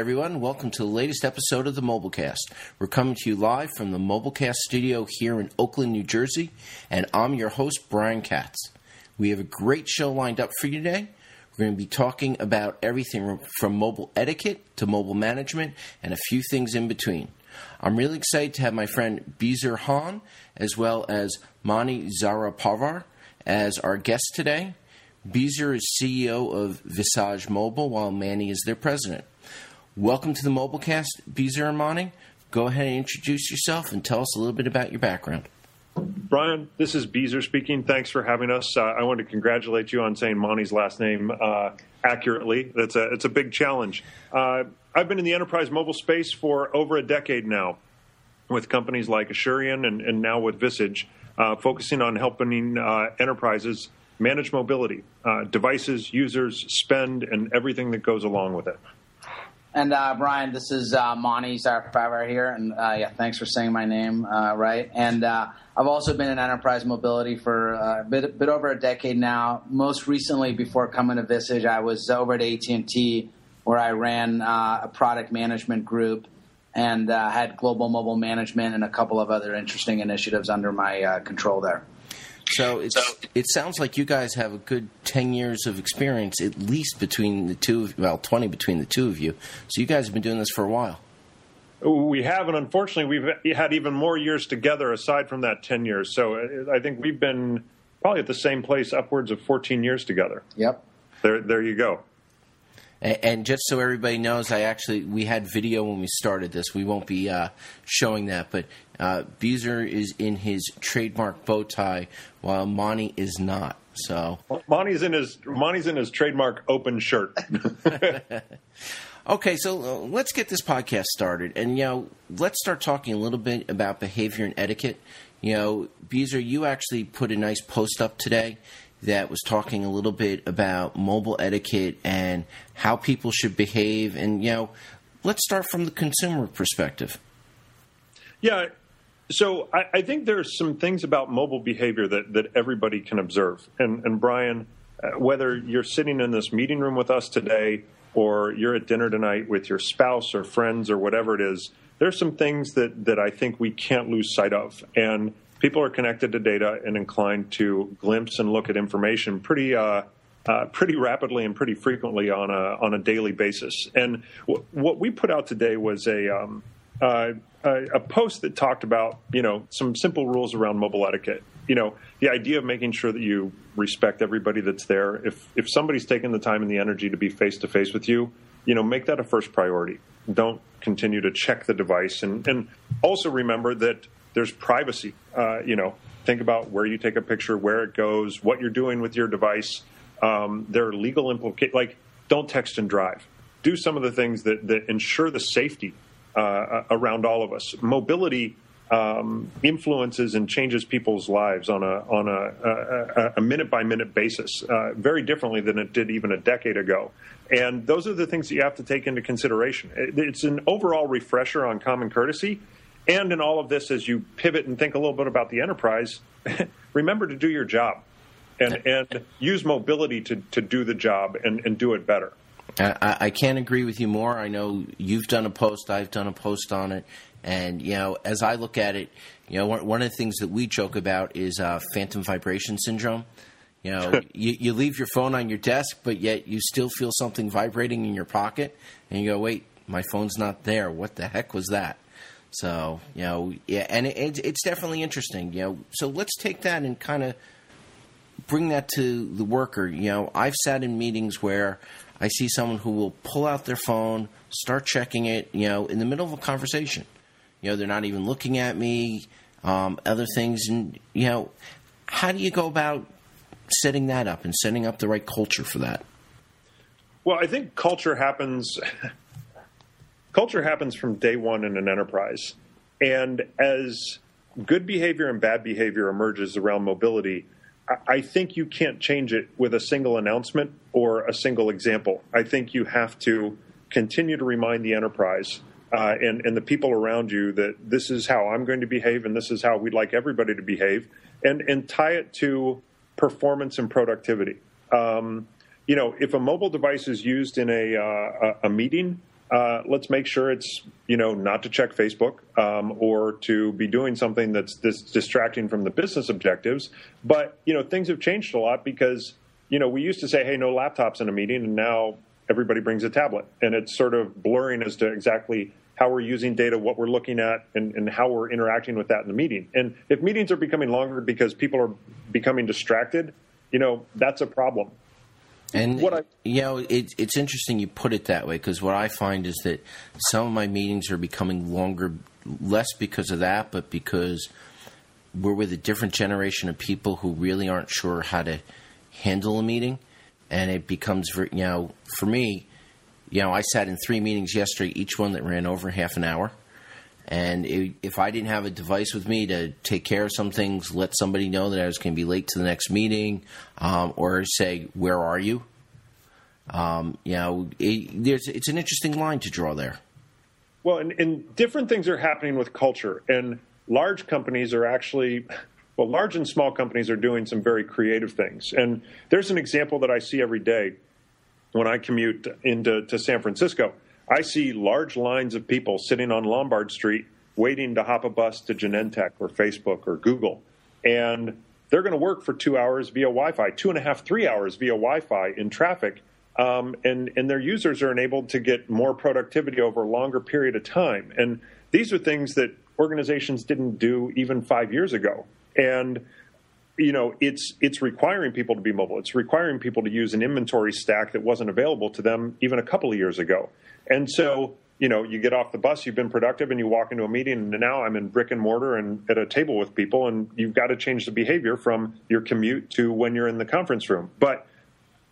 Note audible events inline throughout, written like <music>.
Everyone, welcome to the latest episode of the Mobilecast. We're coming to you live from the Mobilecast studio here in Oakland, New Jersey, and I'm your host, Brian Katz. We have a great show lined up for you today. We're going to be talking about everything from mobile etiquette to mobile management and a few things in between. I'm really excited to have my friend Bzur Haun as well as Mani Zarrehparvar as our guests today. Bzur is CEO of Visage Mobile, while Mani is their president. Welcome to the Mobilecast, Bzur and Mani. Go ahead and introduce yourself and tell us a little bit about your background. Brian, this is Bzur speaking. Thanks for having us. Uh, I want to congratulate you on saying Mani's last name uh, accurately. That's a it's a big challenge. Uh, I've been in the enterprise mobile space for over a decade now, with companies like Asurion and, and now with Visage, uh, focusing on helping uh, enterprises manage mobility, uh, devices, users, spend, and everything that goes along with it. And uh, Brian, this is uh, Mani Zarrehparvar here, and uh, yeah, thanks for saying my name uh, right. And uh, I've also been in enterprise mobility for uh, a bit, bit over a decade now. Most recently, before coming to Visage, I was over at AT and T, where I ran a product management group and had global mobile management and a couple of other interesting initiatives under my control there. So it's, it sounds like you guys have a good 10 years of experience, at least between the two, of, well, 20 between the two of you. So you guys have been doing this for a while. We have, and unfortunately, we've had even more years together aside from that 10 years. So uh, I think we've been probably at the same place upwards of 14 years together. Yep. There, there you go. And, just so everybody knows, I actually we had video when we started this. We won't be uh, showing that, but uh, Bzur is in his trademark bow tie, while Mani is not. So Mani's in his Mani's in his trademark open shirt. <laughs> okay, so uh, let's get this podcast started, and you know, let's start talking a little bit about behavior and etiquette. You know, Beezer, you actually put a nice post up today that was talking a little bit about mobile etiquette and how people should behave. And, you know, let's start from the consumer perspective. Yeah. So I, I think there's some things about mobile behavior that, that everybody can observe. And, and Brian, uh, whether you're sitting in this meeting room with us today or you're at dinner tonight with your spouse or friends or whatever it is, there's some things that, that I think we can't lose sight of. And people are connected to data and inclined to glimpse and look at information pretty uh, uh, pretty rapidly and pretty frequently on a on a daily basis. And w- what we put out today was a, um, uh, a post that talked about you know some simple rules around mobile etiquette. You know the idea of making sure that you respect everybody that's there. If if somebody's taking the time and the energy to be face to face with you, you know make that a first priority. Don't continue to check the device and and also remember that there's privacy. Uh, you know, think about where you take a picture, where it goes, what you're doing with your device. Um, there are legal implications. Like, don't text and drive. Do some of the things that, that ensure the safety uh, around all of us. Mobility um, influences and changes people's lives on a on a, a minute by minute basis, uh, very differently than it did even a decade ago. And those are the things that you have to take into consideration. It's an overall refresher on common courtesy and in all of this, as you pivot and think a little bit about the enterprise, <laughs> remember to do your job and, and use mobility to, to do the job and, and do it better. I, I can't agree with you more. I know you've done a post, I've done a post on it. And, you know, as I look at it, you know, one, one of the things that we joke about is uh, phantom vibration syndrome. You know, <laughs> you, you leave your phone on your desk, but yet you still feel something vibrating in your pocket, and you go, wait, my phone's not there. What the heck was that? So you know, yeah, and it, it's definitely interesting. You know, so let's take that and kind of bring that to the worker. You know, I've sat in meetings where I see someone who will pull out their phone, start checking it. You know, in the middle of a conversation. You know, they're not even looking at me. Um, other things, and you know, how do you go about setting that up and setting up the right culture for that? Well, I think culture happens <laughs> culture happens from day one in an enterprise. And as good behavior and bad behavior emerges around mobility, I think you can't change it with a single announcement or a single example. I think you have to continue to remind the enterprise uh, and, and the people around you that this is how I'm going to behave and this is how we'd like everybody to behave, and, and tie it to performance and productivity. Um, you know, if a mobile device is used in a uh, a meeting, uh, let's make sure it's you know not to check Facebook um, or to be doing something that's, distracting from the business objectives. But you know, things have changed a lot because you know we used to say, hey, no laptops in a meeting, and now everybody brings a tablet, and it's sort of blurring as to exactly how we're using data, what we're looking at, and, and, how we're interacting with that in the meeting. And if meetings are becoming longer because people are becoming distracted, you know, that's a problem. And what I, you know, it, it's interesting you put it that way because what I find is that some of my meetings are becoming longer, less because of that, but because we're with a different generation of people who really aren't sure how to handle a meeting, and it becomes, you know, for me, you know, I sat in three meetings yesterday, each one that ran over half an hour. And if I didn't have a device with me to take care of some things, let somebody know that I was going to be late to the next meeting, um, or say, "Where are you?" Um, you know, it, it's an interesting line to draw there. Well, and, and different things are happening with culture, and large companies are actually well, large and small companies are doing some very creative things. And there's an example that I see every day when I commute into to San Francisco. I see large lines of people sitting on Lombard Street waiting to hop a bus to Genentech or Facebook or Google. And they're going to work for two hours via Wi Fi, two and a half, three hours via Wi Fi in traffic. Um, and, and their users are enabled to get more productivity over a longer period of time. And these are things that organizations didn't do even five years ago. And you know, it's it's requiring people to be mobile. It's requiring people to use an inventory stack that wasn't available to them even a couple of years ago. And so, you know, you get off the bus, you've been productive, and you walk into a meeting, and now I'm in brick and mortar and at a table with people, and you've got to change the behavior from your commute to when you're in the conference room. But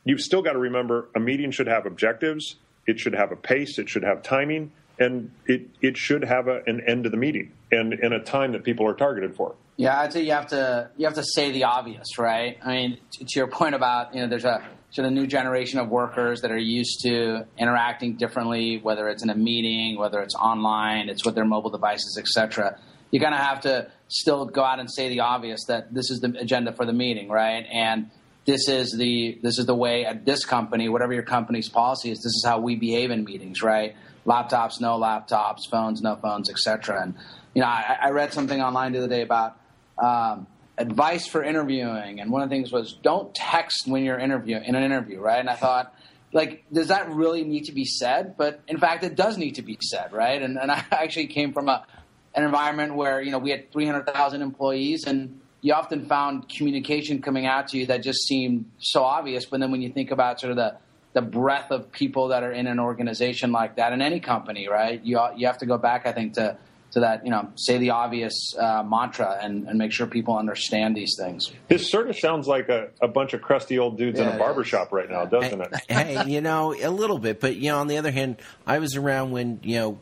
you've still got to remember a meeting should have objectives, it should have a pace, it should have timing, and it, it should have a, an end to the meeting and, and a time that people are targeted for. Yeah, I'd say you have to you have to say the obvious, right? I mean, to, to your point about you know, there's a sort of new generation of workers that are used to interacting differently, whether it's in a meeting, whether it's online, it's with their mobile devices, etc. You're going to have to still go out and say the obvious that this is the agenda for the meeting, right? And this is the this is the way at this company, whatever your company's policy is, this is how we behave in meetings, right? Laptops, no laptops, phones, no phones, etc. And you know, I, I, read something online the other day about um, advice for interviewing, and one of the things was don't text when you're interviewing in an interview, right? And I thought, like, does that really need to be said? But in fact, it does need to be said, right? And, and <laughs> I actually came from a an environment where you know we had 300,000 employees, and you often found communication coming out to you that just seemed so obvious. But then when you think about sort of the the breadth of people that are in an organization like that in any company, right? You you have to go back, I think, to to that, you know, say the obvious uh, mantra and, and make sure people understand these things. This sort of sounds like a, a bunch of crusty old dudes yeah, in a barbershop right now, doesn't it? hey, you know, a little bit. But, you know, on the other hand, I was around when, you know,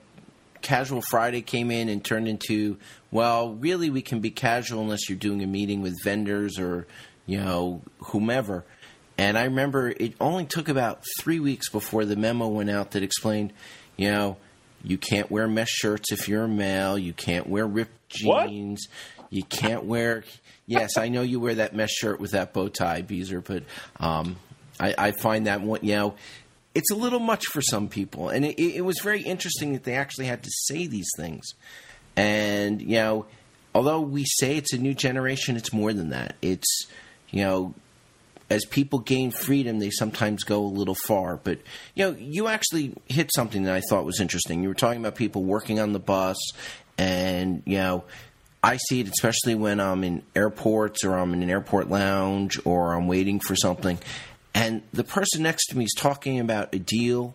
Casual Friday came in and turned into, well, really we can be casual unless you're doing a meeting with vendors or, you know, whomever. And I remember it only took about three weeks before the memo went out that explained, you know, you can't wear mesh shirts if you're a male. You can't wear ripped jeans. What? You can't wear. Yes, I know you wear that mesh shirt with that bow tie, Bzur, but um, I, I, find that one, you know, it's a little much for some people. And it, it was very interesting that they actually had to say these things. And, you know, although we say it's a new generation, it's more than that. It's, you know, as people gain freedom, they sometimes go a little far. But you know, you actually hit something that I thought was interesting. You were talking about people working on the bus, and you know, I see it especially when I'm in airports or I'm in an airport lounge or I'm waiting for something, and the person next to me is talking about a deal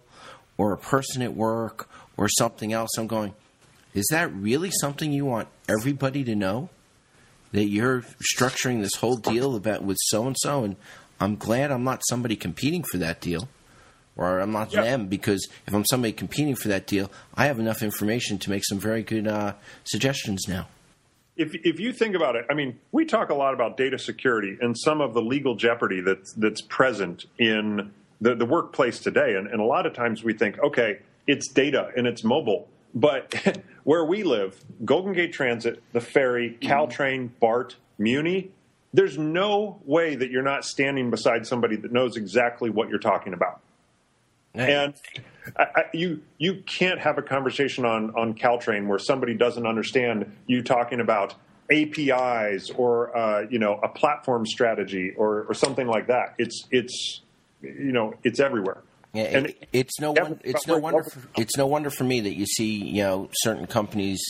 or a person at work or something else. I'm going, is that really something you want everybody to know? that you're structuring this whole deal about with so and so, and I'm glad I'm not somebody competing for that deal, or I'm not yep. them because if I'm somebody competing for that deal, I have enough information to make some very good uh, suggestions now. If, if you think about it, I mean, we talk a lot about data security and some of the legal jeopardy that's that's present in the, the workplace today, and, and a lot of times we think, okay, it's data and it's mobile, but <laughs> where we live, Golden Gate Transit, the ferry, Caltrain, BART, Muni, there's no way that you're not standing beside somebody that knows exactly what you're talking about. And I, I, you you can't have a conversation on on Caltrain where somebody doesn't understand you talking about APIs or uh, you know a platform strategy or, or something like that. It's it's you know it's everywhere. Yeah, And it, it's no one, it's no wonder for, it's no wonder for me that you see you know certain companies,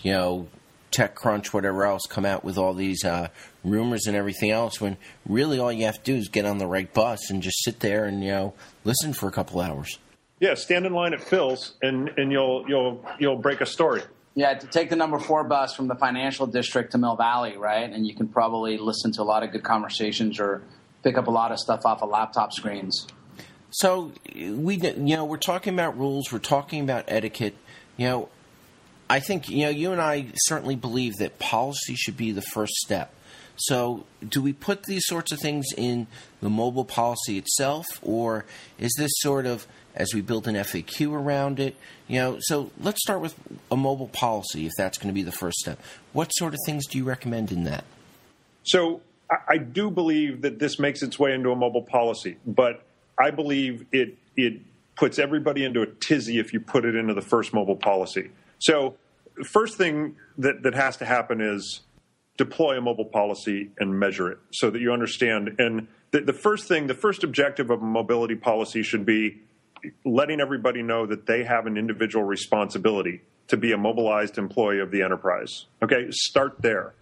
you know, TechCrunch, whatever else, come out with all these uh, rumors and everything else. When really all you have to do is get on the right bus and just sit there and you know listen for a couple hours. Yeah, stand in line at Phil's and and you'll you'll you'll break a story. Yeah, to take the number four bus from the financial district to Mill Valley, right? And you can probably listen to a lot of good conversations or pick up a lot of stuff off of laptop screens. So we, you know, we're talking about rules. We're talking about etiquette. You know, I think you know you and I certainly believe that policy should be the first step. So, do we put these sorts of things in the mobile policy itself, or is this sort of as we build an FAQ around it? You know, so let's start with a mobile policy if that's going to be the first step. What sort of things do you recommend in that? So I, do believe that this makes its way into a mobile policy, but I believe it it puts everybody into a tizzy if you put it into the first mobile policy. So first thing that, that has to happen is deploy a mobile policy and measure it so that you understand. And the, the first thing, the first objective of a mobility policy should be letting everybody know that they have an individual responsibility to be a mobilized employee of the enterprise. Okay, start there.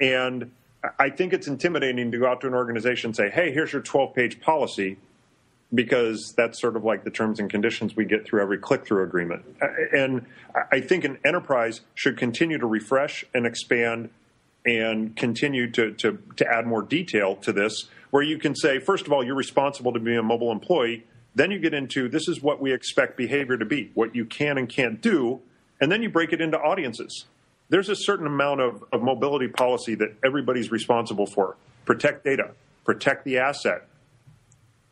And I think it's intimidating to go out to an organization and say, hey, here's your 12 page policy, because that's sort of like the terms and conditions we get through every click through agreement. And I think an enterprise should continue to refresh and expand and continue to, to, to add more detail to this, where you can say, first of all, you're responsible to be a mobile employee. Then you get into this is what we expect behavior to be, what you can and can't do. And then you break it into audiences. There's a certain amount of, of mobility policy that everybody's responsible for. Protect data, protect the asset,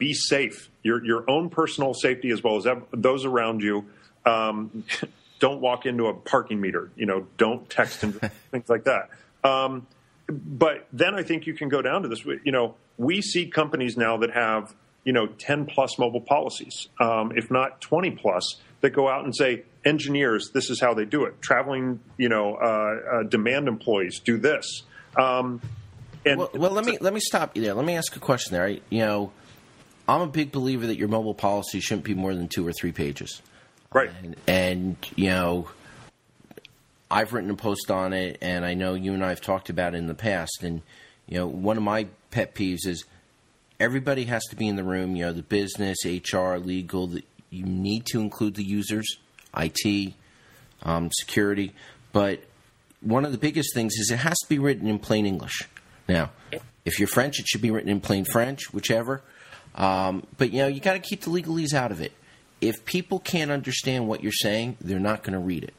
be safe, your, your own personal safety as well as those around you. Um, don't walk into a parking meter, you know, don't text and <laughs> things like that. Um, but then I think you can go down to this. You know, we see companies now that have you know 10 plus mobile policies, um, if not 20 plus, that go out and say engineers, this is how they do it. Traveling, you know, uh, uh, demand employees do this. Um, and Well, well, let me let me stop you there. Let me ask a question there. I, you know, I'm a big believer that your mobile policy shouldn't be more than two or three pages. right. And, and you know, I've written a post on it, and I know you and I have talked about it in the past. And you know, one of my pet peeves is everybody has to be in the room. You know, the business, HR, legal. The, you need to include the users, IT, um, security. But one of the biggest things is it has to be written in plain English. Now, if you're French, it should be written in plain French, whichever. Um, but you know, you got to keep the legalese out of it. If people can't understand what you're saying, they're not going to read it.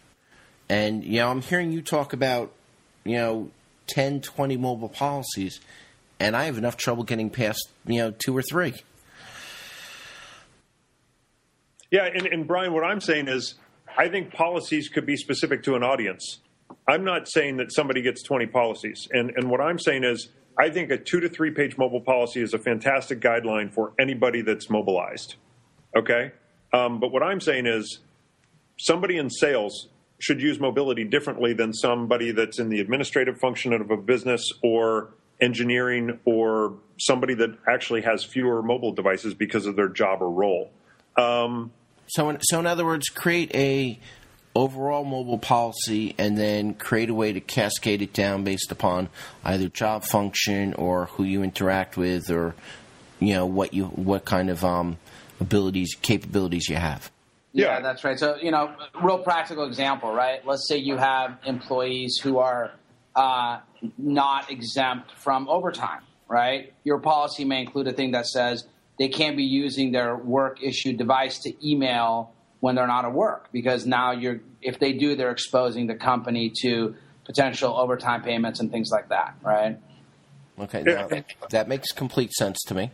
And you know, I'm hearing you talk about you know 10, 20 mobile policies, and I have enough trouble getting past you know two or three. Yeah, and, and Brian, what I'm saying is, I think policies could be specific to an audience. I'm not saying that somebody gets 20 policies, and and what I'm saying is, I think a two to three page mobile policy is a fantastic guideline for anybody that's mobilized. Okay, um, but what I'm saying is, somebody in sales should use mobility differently than somebody that's in the administrative function of a business or engineering or somebody that actually has fewer mobile devices because of their job or role. Um, So, in, so in other words, create a overall mobile policy, and then create a way to cascade it down based upon either job function or who you interact with, or you know what you what kind of um, abilities capabilities you have. Yeah, Yeah. that's right. So, you know, real practical example, right? Let's say you have employees who are uh, not exempt from overtime, right? Your policy may include a thing that says they can't be using their work issued device to email when they're not at work because now you're if they do they're exposing the company to potential overtime payments and things like that right Okay, now, that makes complete sense to me.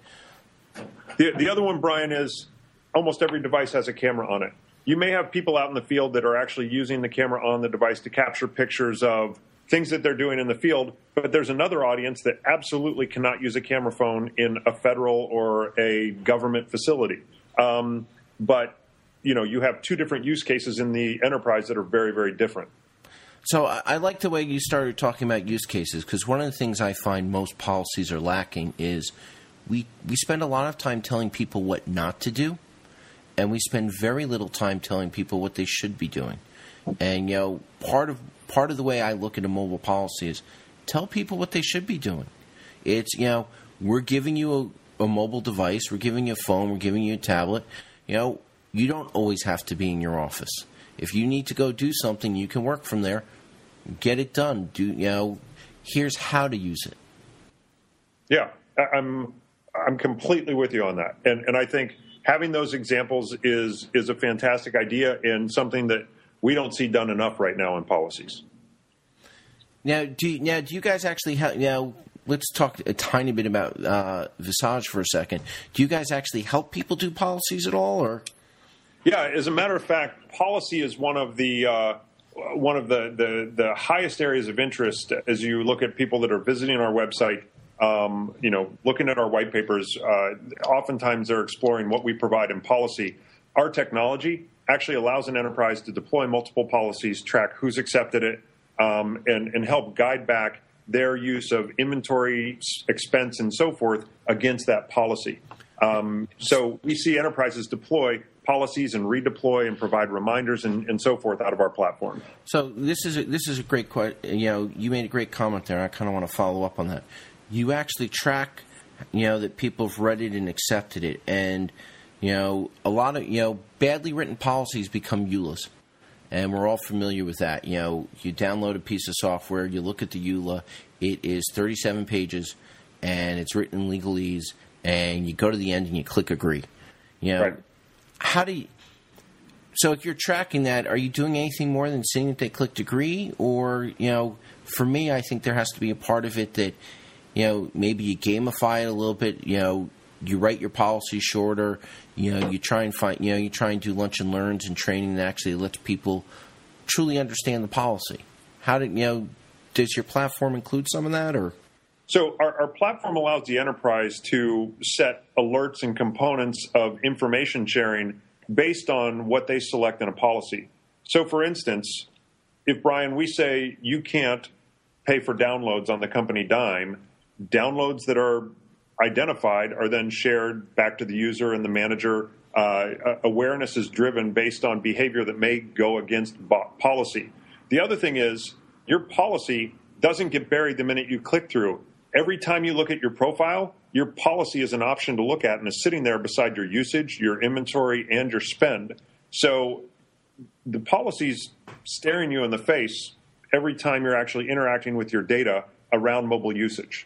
The, the other one, Brian, is almost every device has a camera on it. You may have people out in the field that are actually using the camera on the device to capture pictures of things that they're doing in the field. But there's another audience that absolutely cannot use a camera phone in a federal or a government facility. Um, but you know, you have two different use cases in the enterprise that are very, very different. So I, like the way you started talking about use cases because one of the things I find most policies are lacking is we we spend a lot of time telling people what not to do, and we spend very little time telling people what they should be doing. And you know, part of part of the way I look at a mobile policy is tell people what they should be doing. It's you know, we're giving you a, a mobile device, we're giving you a phone, we're giving you a tablet. You know, you don't always have to be in your office. If you need to go do something, you can work from there. Get it done. Do you know? Here's how to use it. Yeah, I'm I'm completely with you on that, and and I think having those examples is is a fantastic idea and something that we don't see done enough right now in policies. Now, do you, now do you guys actually have now? Let's talk a tiny bit about uh, Visage for a second. Do you guys actually help people do policies at all, or? Yeah, as a matter of fact, policy is one of the uh, one of the, the, the highest areas of interest as you look at people that are visiting our website. Um, you know, looking at our white papers, uh, oftentimes they're exploring what we provide in policy. Our technology actually allows an enterprise to deploy multiple policies, track who's accepted it, um, and, and help guide back their use of inventory, expense, and so forth against that policy. Um, so we see enterprises deploy policies and redeploy and provide reminders and, and so forth out of our platform. So this is a, this is a great question. You know, you made a great comment there. I kind of want to follow up on that. You actually track, you know, that people have read it and accepted it, and you know, a lot of you know badly written policies become EULAs, and we're all familiar with that. You know, you download a piece of software, you look at the EULA, it is 37 pages, and it's written in legalese, and you go to the end and you click agree. You know, Right. How do you? So if you're tracking that, are you doing anything more than seeing that they clicked agree, or you know, for me, I think there has to be a part of it that you know maybe you gamify it a little bit. You know, you write your policy shorter. You know, you try and find you know you try and do lunch and learns and training that actually lets people truly understand the policy. How did you know? Does your platform include some of that, or So our, our platform allows the enterprise to set alerts and components of information sharing based on what they select in a policy. So, for instance, if Brian, we say you can't pay for downloads on the company dime, downloads that are identified are then shared back to the user and the manager. Uh, awareness is driven based on behavior that may go against policy. The other thing is your policy doesn't get buried the minute you click through. Every time you look at your profile, your policy is an option to look at and is sitting there beside your usage, your inventory, and your spend. So the policy's staring you in the face every time you're actually interacting with your data around mobile usage.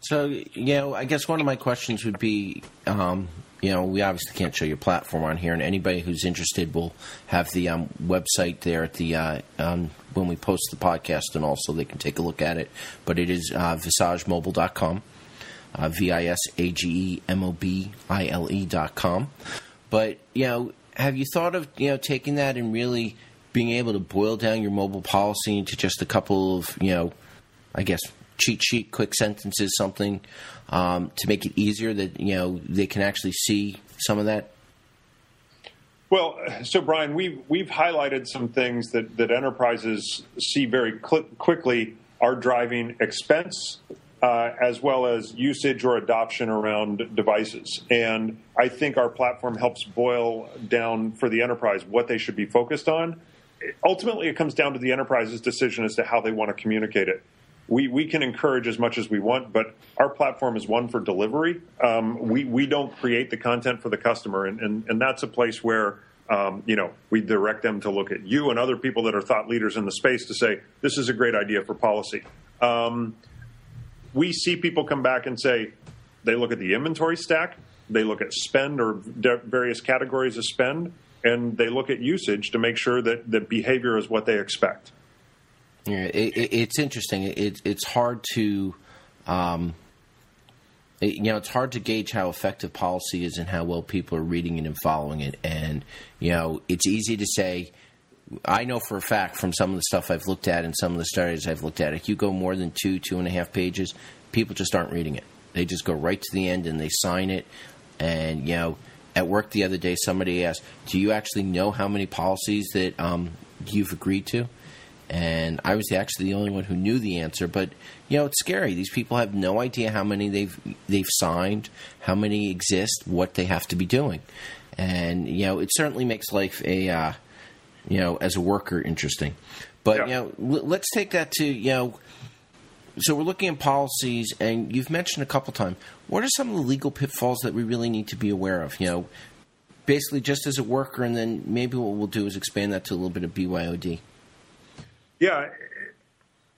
So, you know, I guess one of my questions would be, um, you know, we obviously can't show your platform on here, and anybody who's interested will have the um, website there at the uh, um, when we post the podcast, and also they can take a look at it. But it is uh, visagemobile.com, uh, v i s a g e m o b i l e dot com. But you know, have you thought of you know taking that and really being able to boil down your mobile policy into just a couple of you know, I guess cheat sheet, quick sentences, something um, to make it easier that you know they can actually see some of that. Well, so Brian, we've we've highlighted some things that that enterprises see very cl- quickly are driving expense uh, as well as usage or adoption around devices. And I think our platform helps boil down for the enterprise what they should be focused on. Ultimately, it comes down to the enterprise's decision as to how they want to communicate it. We, we can encourage as much as we want, but our platform is one for delivery. Um, we, we don't create the content for the customer, and, and, and that's a place where um, you know, we direct them to look at you and other people that are thought leaders in the space to say, this is a great idea for policy. Um, we see people come back and say, they look at the inventory stack, they look at spend or de- various categories of spend, and they look at usage to make sure that, the behavior is what they expect. Yeah, it, it, it's interesting. It, it's hard to, um, you know, it's hard to gauge how effective policy is and how well people are reading it and following it. And you know, it's easy to say I know for a fact from some of the stuff I've looked at and some of the studies I've looked at, if you go more than two, two and a half pages, people just aren't reading it. They just go right to the end and they sign it. And, you know, at work the other day, somebody asked, Do you actually know how many policies that um, you've agreed to? And I was actually the only one who knew the answer. But, you know, it's scary. These people have no idea how many they've, they've signed, how many exist, what they have to be doing. And, you know, it certainly makes life a. Uh, you know, as a worker, interesting. But yeah. you know, l- let's take that to you know. So we're looking at policies, and you've mentioned a couple times. What are some of the legal pitfalls that we really need to be aware of? You know, basically just as a worker, and then maybe what we'll do is expand that to a little bit of BYOD. Yeah.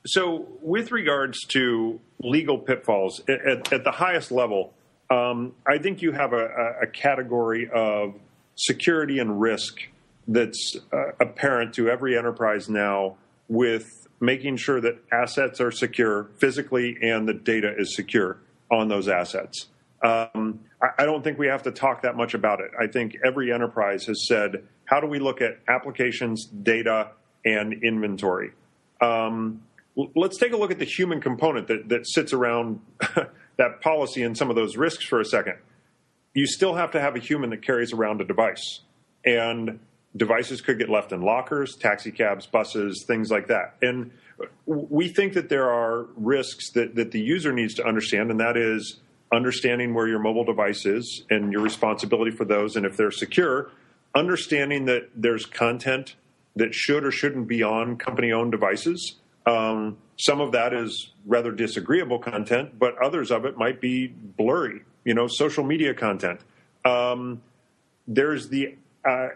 So with regards to legal pitfalls at, at the highest level, um, I think you have a, a category of security and risk that's uh, apparent to every enterprise now with making sure that assets are secure physically and the data is secure on those assets. Um, I, I don't think we have to talk that much about it. I think every enterprise has said, how do we look at applications, data, and inventory? Um, let's take a look at the human component that, that sits around <laughs> that policy and some of those risks for a second. You still have to have a human that carries around a device. And devices could get left in lockers, taxi cabs, buses, things like that. And we think that there are risks that, that the user needs to understand, and that is understanding where your mobile device is and your responsibility for those, and if they're secure, understanding that there's content that should or shouldn't be on company owned devices. Um, some of that is rather disagreeable content, but others of it might be blurry, you know, social media content. Um, there's the uh,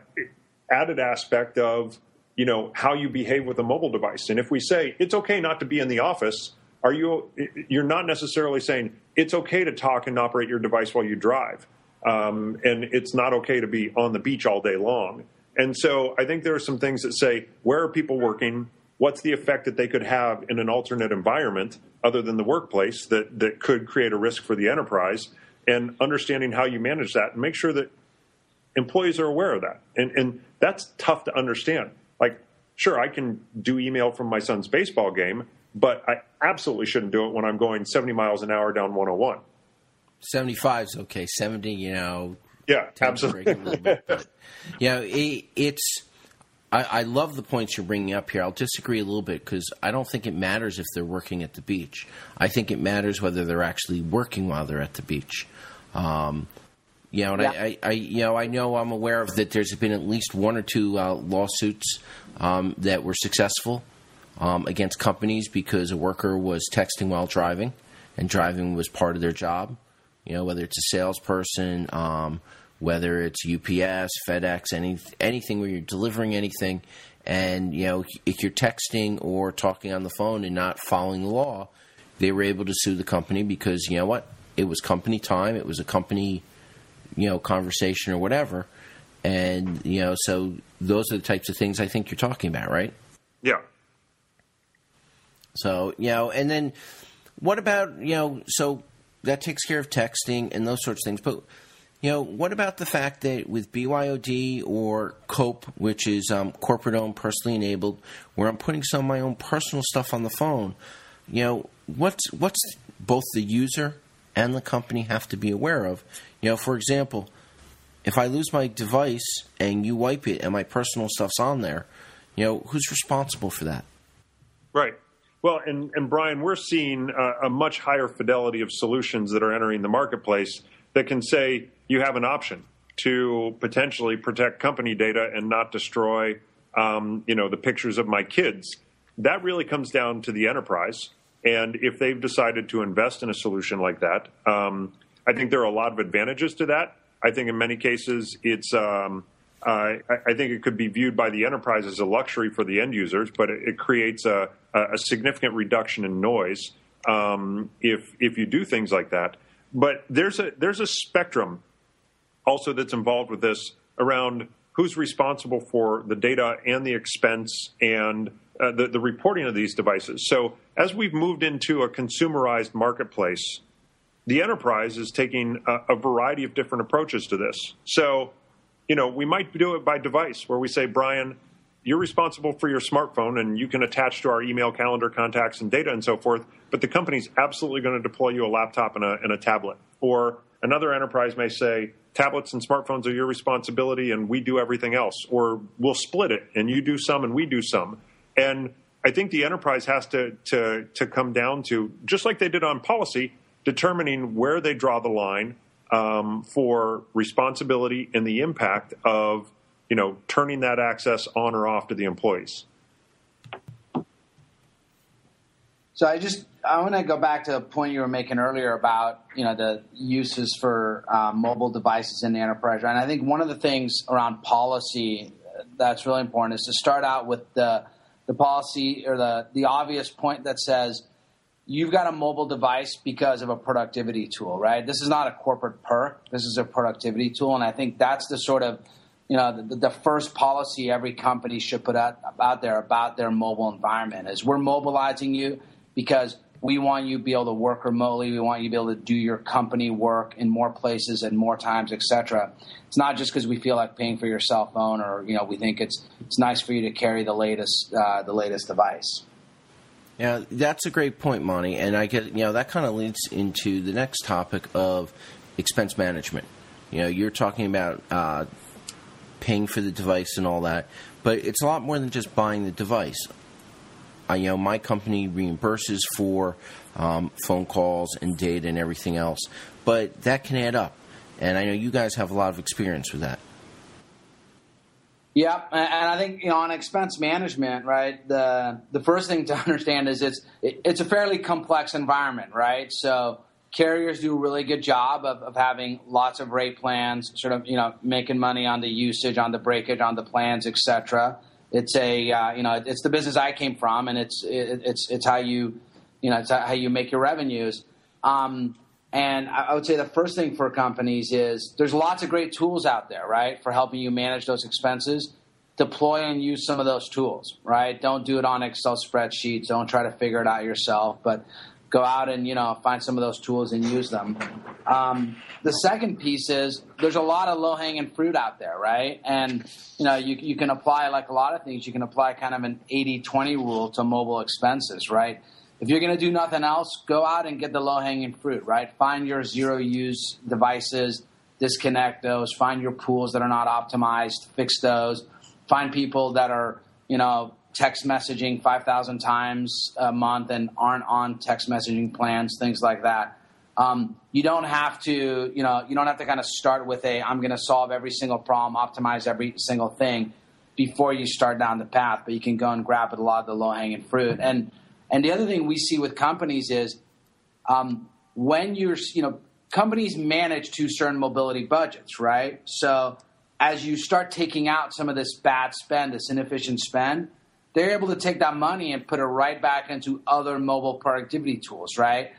added aspect of you know how you behave with a mobile device. And if we say it's okay not to be in the office, are you? You're not necessarily saying it's okay to talk and operate your device while you drive, um, and it's not okay to be on the beach all day long. And so I think there are some things that say where are people working? What's the effect that they could have in an alternate environment other than the workplace that that could create a risk for the enterprise? And understanding how you manage that and make sure that employees are aware of that. And, and that's tough to understand. Like, sure, I can do email from my son's baseball game, but I absolutely shouldn't do it when I'm going 70 miles an hour down 101. 75 is okay. 70, you know. Yeah, absolutely. Bit, but, you know, it, it's. I, I love the points you're bringing up here. I'll disagree a little bit because I don't think it matters if they're working at the beach. I think it matters whether they're actually working while they're at the beach. Um, you know, and yeah. I, I, you know, I know I'm aware of that. There's been at least one or two uh, lawsuits um, that were successful um, against companies because a worker was texting while driving, and driving was part of their job. You know, whether it's a salesperson, um, whether it's UPS, FedEx, any anything where you're delivering anything, and you know, if you're texting or talking on the phone and not following the law, they were able to sue the company because you know what, it was company time, it was a company you know conversation or whatever. And you know so those are the types of things i think you're talking about right? Yeah. So you know and then what about you know so that takes care of texting and those sorts of things but you know what about the fact that with byod or cope which is um, corporate owned personally enabled where i'm putting some of my own personal stuff on the phone you know what's what's both the user and the company have to be aware of. You know, for example, if I lose my device and you wipe it and my personal stuff's on there, you know, who's responsible for that? Right. Well, and, and Brian, we're seeing a, a much higher fidelity of solutions that are entering the marketplace that can say you have an option to potentially protect company data and not destroy, um, you know, the pictures of my kids. That really comes down to the enterprise and if they've decided to invest in a solution like that, um, I think there are a lot of advantages to that. I think in many cases it's. Um, uh, I think it could be viewed by the enterprise as a luxury for the end users, but it, it creates a, a, significant reduction in noise um, if if you do things like that. But there's a there's a spectrum also that's involved with this around who's responsible for the data and the expense and uh, the, the reporting of these devices. So as we've moved into a consumerized marketplace, the enterprise is taking a, a, variety of different approaches to this. So, you know, we might do it by device where we say, Brian, you're responsible for your smartphone and you can attach to our email calendar contacts and data and so forth, but the company's absolutely going to deploy you a laptop and a, and a tablet. Or another enterprise may say, tablets and smartphones are your responsibility and we do everything else. Or we'll split it and you do some and we do some. And I think the enterprise has to, to, to come down to, just like they did on policy, determining where they draw the line um, for responsibility and the impact of you know turning that access on or off to the employees. So I just I want to go back to a point you were making earlier about you know the uses for uh, mobile devices in the enterprise, and I think one of the things around policy that's really important is to start out with the the policy or the the obvious point that says you've got a mobile device because of a productivity tool, right? This is not a corporate perk. This is a productivity tool, and I think that's the sort of you know the, the first policy every company should put out, out there about their mobile environment is we're mobilizing you because we want you to be able to work remotely. We want you to be able to do your company work in more places and more times, etc. It's not just because we feel like paying for your cell phone, or you know, we think it's it's nice for you to carry the latest uh, the latest device. Yeah, that's a great point, Monty. And I get you know that kind of leads into the next topic of expense management. You know, you're talking about uh, paying for the device and all that, but it's a lot more than just buying the device. I, you know, my company reimburses for um, phone calls and data and everything else, but that can add up. And I know you guys have a lot of experience with that. Yeah, and I think you know on expense management, right? The the first thing to <laughs> understand is it's it's a fairly complex environment, right? So carriers do a really good job of, of having lots of rate plans, sort of you know making money on the usage, on the breakage, on the plans, etc it's a uh, you know it's the business I came from, and it's it, it's it's how you you know it's how you make your revenues. Um, and I would say the first thing for companies is there's lots of great tools out there, right, for helping you manage those expenses. Deploy and use some of those tools, right? Don't do it on Excel spreadsheets. Don't try to figure it out yourself, but go out and you know find some of those tools and use them. Um, the second piece is there's a lot of low hanging fruit out there, right? And you know you you can apply like a lot of things. You can apply kind of an 80-20 rule to mobile expenses, right? If you're going to do nothing else, go out and get the low hanging fruit, right? Find your zero use devices, disconnect those. Find your pools that are not optimized, fix those. Find people that are you know text messaging 5,000 times a month and aren't on text messaging plans, things like that. Um, you don't have to, you know, you don't have to kind of start with a, I'm going to solve every single problem, optimize every single thing before you start down the path, but you can go and grab a lot of the low hanging fruit. And, and the other thing we see with companies is um, when you're, you know, companies manage to certain mobility budgets, right? So as you start taking out some of this bad spend, this inefficient spend, they're able to take that money and put it right back into other mobile productivity tools, right?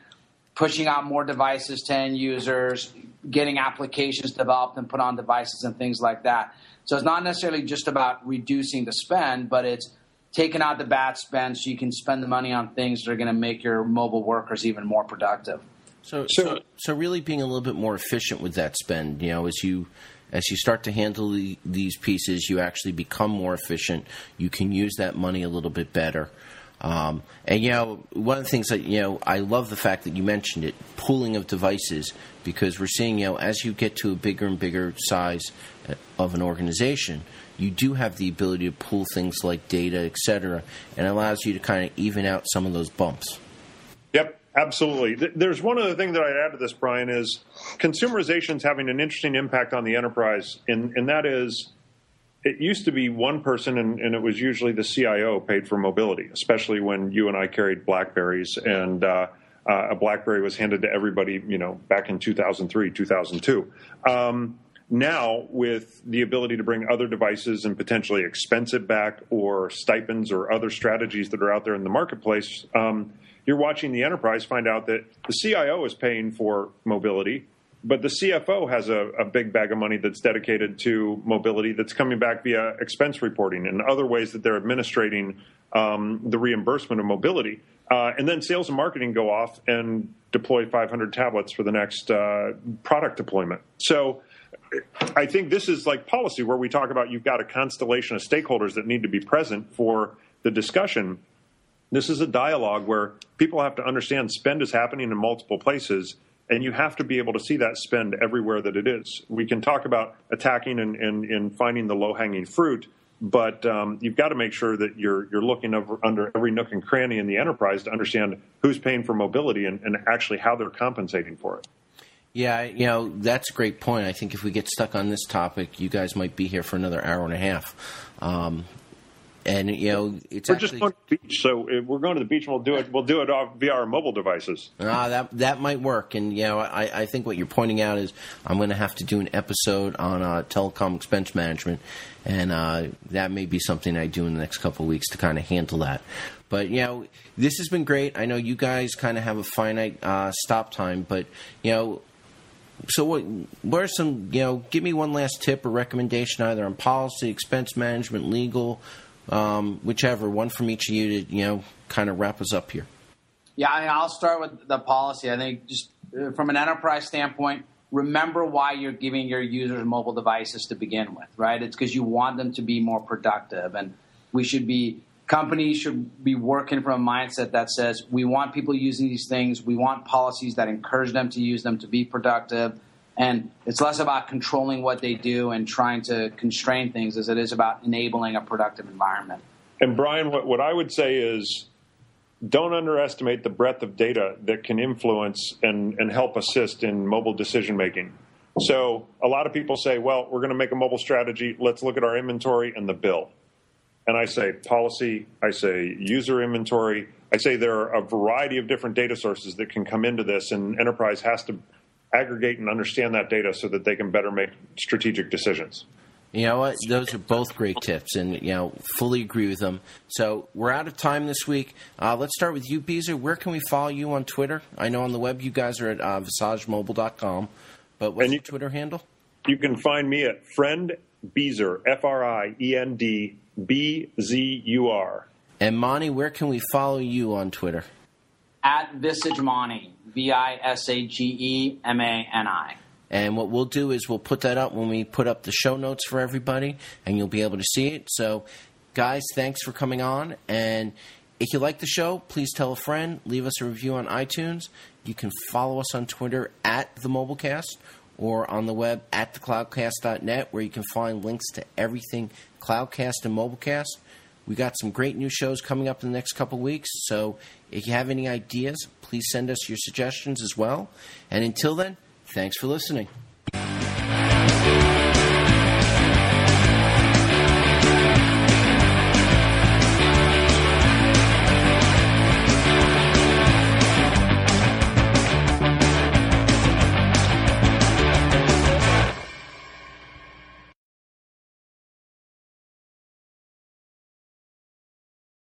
Pushing out more devices to end users, getting applications developed and put on devices and things like that. So it's not necessarily just about reducing the spend, but it's taking out the bad spend so you can spend the money on things that are going to make your mobile workers even more productive. So, so, so really being a little bit more efficient with that spend, you know, as you as you start to handle the, these pieces, you actually become more efficient. You can use that money a little bit better. Um, and you know, one of the things that you know, I love the fact that you mentioned it, pooling of devices, because we're seeing you know, as you get to a bigger and bigger size uh, of an organization, you do have the ability to pool things like data, et cetera, and allows you to kind of even out some of those bumps. Yep, Absolutely. There's one other thing that I'd add to this, Brian, is consumerization is having an interesting impact on the enterprise, and, and that is it used to be one person, and, and, it was usually the CIO paid for mobility, especially when you and I carried Blackberries, and uh, uh, a BlackBerry was handed to everybody, you know, back in 2003, 2002. Um, now, with the ability to bring other devices and potentially expense it back, or stipends, or other strategies that are out there in the marketplace. Um, you're watching the enterprise find out that the CIO is paying for mobility, but the CFO has a, a, big bag of money that's dedicated to mobility that's coming back via expense reporting and other ways that they're administrating um, the reimbursement of mobility. Uh, and then sales and marketing go off and deploy 500 tablets for the next uh, product deployment. So I think this is like policy where we talk about you've got a constellation of stakeholders that need to be present for the discussion. This is a dialogue where people have to understand spend is happening in multiple places, and you have to be able to see that spend everywhere that it is. We can talk about attacking and, and, and finding the low hanging fruit, but um, you've got to make sure that you're you're looking over, under every nook and cranny in the enterprise to understand who's paying for mobility and, and actually how they're compensating for it. Yeah, you know that's a great point. I think if we get stuck on this topic, you guys might be here for another hour and a half. Um, and you know, it's we're actually, just going to the beach, so we're going to the beach, and we'll do it. We'll do it off via our mobile devices. Ah, that that might work. And you know, I, I think what you're pointing out is I'm going to have to do an episode on uh, telecom expense management, and uh, that may be something I do in the next couple of weeks to kind of handle that. But you know, this has been great. I know you guys kind of have a finite uh, stop time, but you know. So what? What are some? You know, give me one last tip or recommendation, either on policy, expense management, legal, um, whichever one from each of you to you know kind of wrap us up here. Yeah, I mean, I'll start with the policy. I think just uh, from an enterprise standpoint, remember why you're giving your users mobile devices to begin with, right? It's because you want them to be more productive, and we should be companies should be working from a mindset that says we want people using these things, we want policies that encourage them to use them to be productive. And it's less about controlling what they do and trying to constrain things as it is about enabling a productive environment. And Brian, what, what I would say is don't underestimate the breadth of data that can influence and, and help assist in mobile decision making. So a lot of people say, well, we're going to make a mobile strategy. Let's look at our inventory and the bill. And I say policy, I say user inventory. I say there are a variety of different data sources that can come into this, and enterprise has to aggregate and understand that data so that they can better make strategic decisions. You know what? Those are both great tips, and you know, fully agree with them. So we're out of time this week. Uh, let's start with you, Bzur. Where can we follow you on Twitter? I know on the web you guys are at uh, visagemobile.com, but what's you- your Twitter handle? You can find me at friend Bzur, F R I E N D B Z U R. And Mani, where can we follow you on Twitter? At Visagemani, V I S A G E M A N I. And what we'll do is we'll put that up when we put up the show notes for everybody, and you'll be able to see it. So, guys, thanks for coming on. And if you like the show, please tell a friend. Leave us a review on iTunes. You can follow us on Twitter at the Mobilecast or on the web at thecloudcast.net, where you can find links to everything Cloudcast and Mobilecast. We got some great new shows coming up in the next couple weeks. So if you have any ideas, please send us your suggestions as well. And until then, thanks for listening.